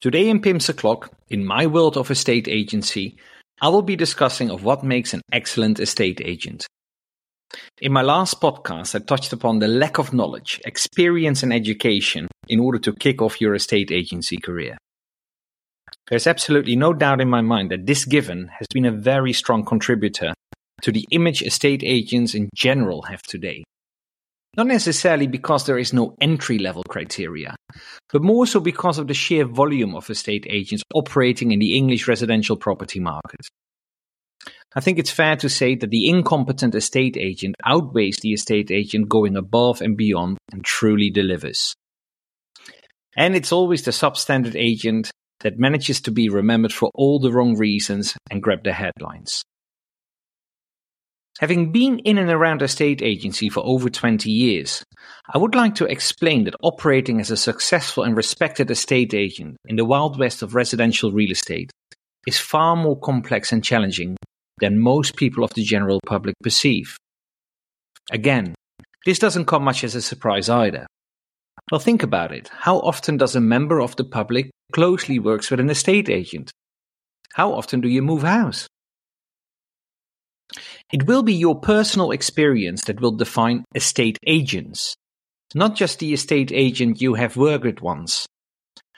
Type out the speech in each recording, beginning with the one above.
Today in Pim's O'Clock, in my world of estate agency, I will be discussing of what makes an excellent estate agent. In my last podcast, I touched upon the lack of knowledge, experience and education in order to kick off your estate agency career. There's absolutely no doubt in my mind that this given has been a very strong contributor to the image estate agents in general have today. Not necessarily because there is no entry level criteria, but more so because of the sheer volume of estate agents operating in the English residential property market. I think it's fair to say that the incompetent estate agent outweighs the estate agent going above and beyond and truly delivers. And it's always the substandard agent that manages to be remembered for all the wrong reasons and grab the headlines. Having been in and around estate agency for over 20 years, I would like to explain that operating as a successful and respected estate agent in the Wild West of residential real estate is far more complex and challenging than most people of the general public perceive. Again, this doesn't come much as a surprise either. Well, think about it. How often does a member of the public closely works with an estate agent? How often do you move house? It will be your personal experience that will define estate agents, not just the estate agent you have worked with once.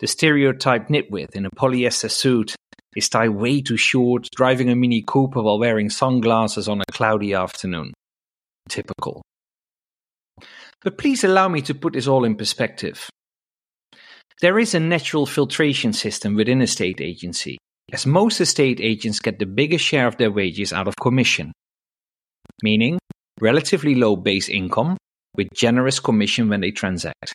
The stereotype nitwit in a polyester suit, his tie way too short, driving a Mini Cooper while wearing sunglasses on a cloudy afternoon. Typical. But please allow me to put this all in perspective. There is a natural filtration system within estate agency, as most estate agents get the biggest share of their wages out of commission meaning relatively low base income with generous commission when they transact.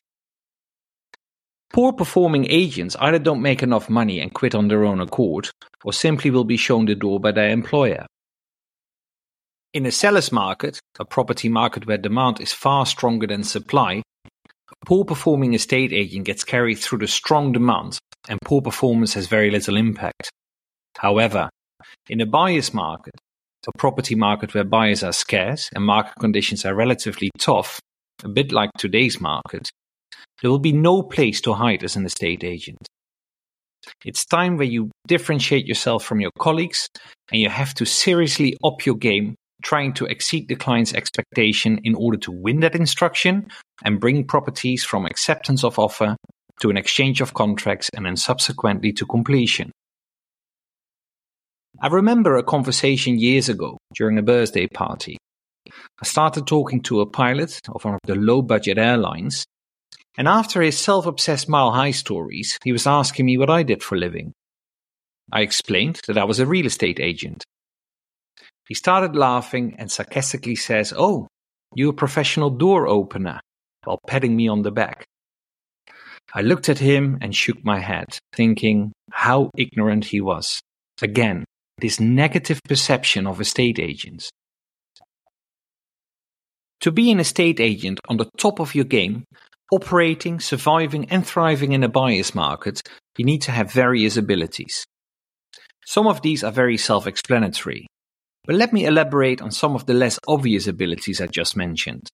Poor performing agents either don't make enough money and quit on their own accord, or simply will be shown the door by their employer. In a seller's market, a property market where demand is far stronger than supply, a poor performing estate agent gets carried through the strong demand, and poor performance has very little impact. However, in a buyer's market, a property market where buyers are scarce and market conditions are relatively tough, a bit like today's market, there will be no place to hide as an estate agent. It's time where you differentiate yourself from your colleagues and you have to seriously up your game trying to exceed the client's expectation in order to win that instruction and bring properties from acceptance of offer to an exchange of contracts and then subsequently to completion. I remember a conversation years ago during a birthday party. I started talking to a pilot of one of the low budget airlines, and after his self obsessed mile high stories, he was asking me what I did for a living. I explained that I was a real estate agent. He started laughing and sarcastically says, Oh, you're a professional door opener, while patting me on the back. I looked at him and shook my head, thinking how ignorant he was. Again, this negative perception of estate agents. To be an estate agent on the top of your game, operating, surviving, and thriving in a buyer's market, you need to have various abilities. Some of these are very self explanatory, but let me elaborate on some of the less obvious abilities I just mentioned.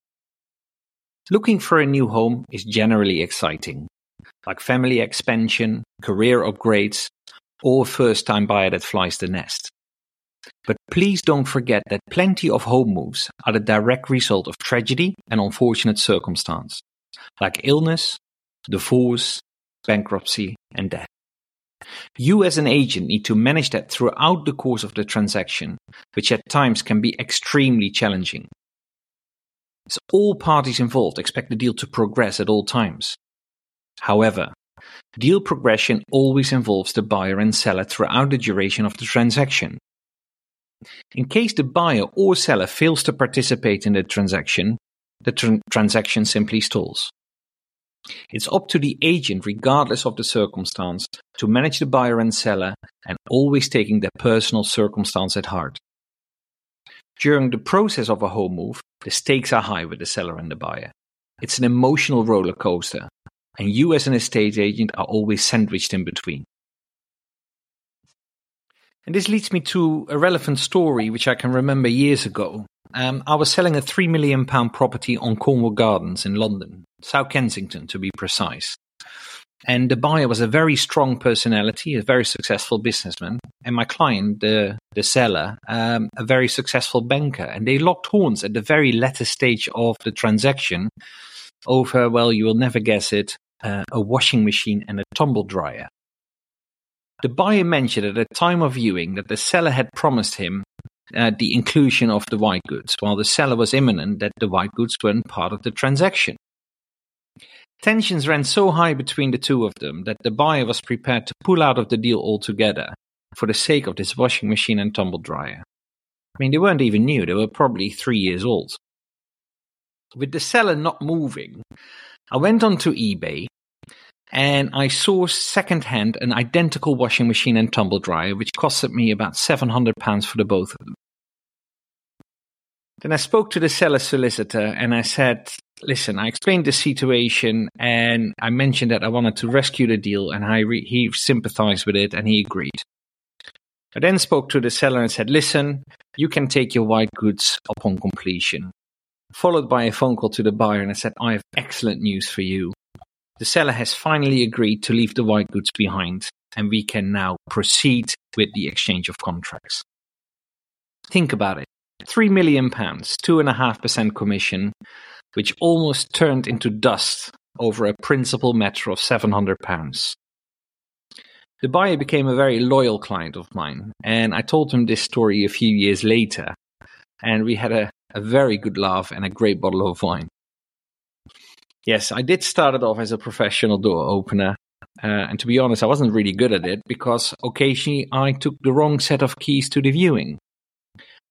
Looking for a new home is generally exciting, like family expansion, career upgrades, or a first time buyer that flies the nest. But please don't forget that plenty of home moves are the direct result of tragedy and unfortunate circumstance, like illness, divorce, bankruptcy, and death. You as an agent need to manage that throughout the course of the transaction, which at times can be extremely challenging. As all parties involved expect the deal to progress at all times. However, Deal progression always involves the buyer and seller throughout the duration of the transaction. In case the buyer or seller fails to participate in the transaction, the tr- transaction simply stalls. It's up to the agent, regardless of the circumstance, to manage the buyer and seller and always taking their personal circumstance at heart. During the process of a home move, the stakes are high with the seller and the buyer. It's an emotional roller coaster, and you as an estate agent are always sandwiched in between. And this leads me to a relevant story which I can remember years ago. Um, I was selling a £3 million property on Cornwall Gardens in London, South Kensington to be precise. And the buyer was a very strong personality, a very successful businessman. And my client, the, the seller, um, a very successful banker. And they locked horns at the very latter stage of the transaction over, well, you will never guess it, uh, a washing machine and a tumble dryer. The buyer mentioned at the time of viewing that the seller had promised him uh, the inclusion of the white goods, while the seller was imminent that the white goods weren't part of the transaction. Tensions ran so high between the two of them that the buyer was prepared to pull out of the deal altogether for the sake of this washing machine and tumble dryer. I mean, they weren't even new, they were probably three years old. With the seller not moving, I went onto eBay and I sourced secondhand an identical washing machine and tumble dryer, which costed me about £700 for the both of them. Then I spoke to the seller solicitor and I said, listen, I explained the situation and I mentioned that I wanted to rescue the deal and I re- he sympathized with it and he agreed. I then spoke to the seller and said, listen, you can take your white goods upon completion. Followed by a phone call to the buyer and I said, I have excellent news for you. The seller has finally agreed to leave the white goods behind and we can now proceed with the exchange of contracts. Think about it. Three million pounds, two and a half percent commission, which almost turned into dust over a principal matter of £700. The buyer became a very loyal client of mine, and I told him this story a few years later, and we had a, a very good laugh and a great bottle of wine. Yes, I did start it off as a professional door opener, uh, and to be honest, I wasn't really good at it because occasionally I took the wrong set of keys to the viewing.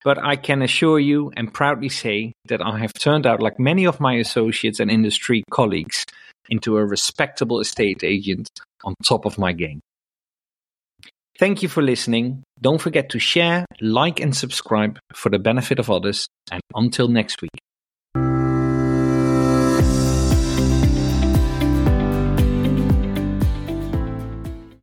But I can assure you and proudly say that I have turned out, like many of my associates and industry colleagues, into a respectable estate agent on top of my game. Thank you for listening. Don't forget to share, like, and subscribe for the benefit of others. And until next week.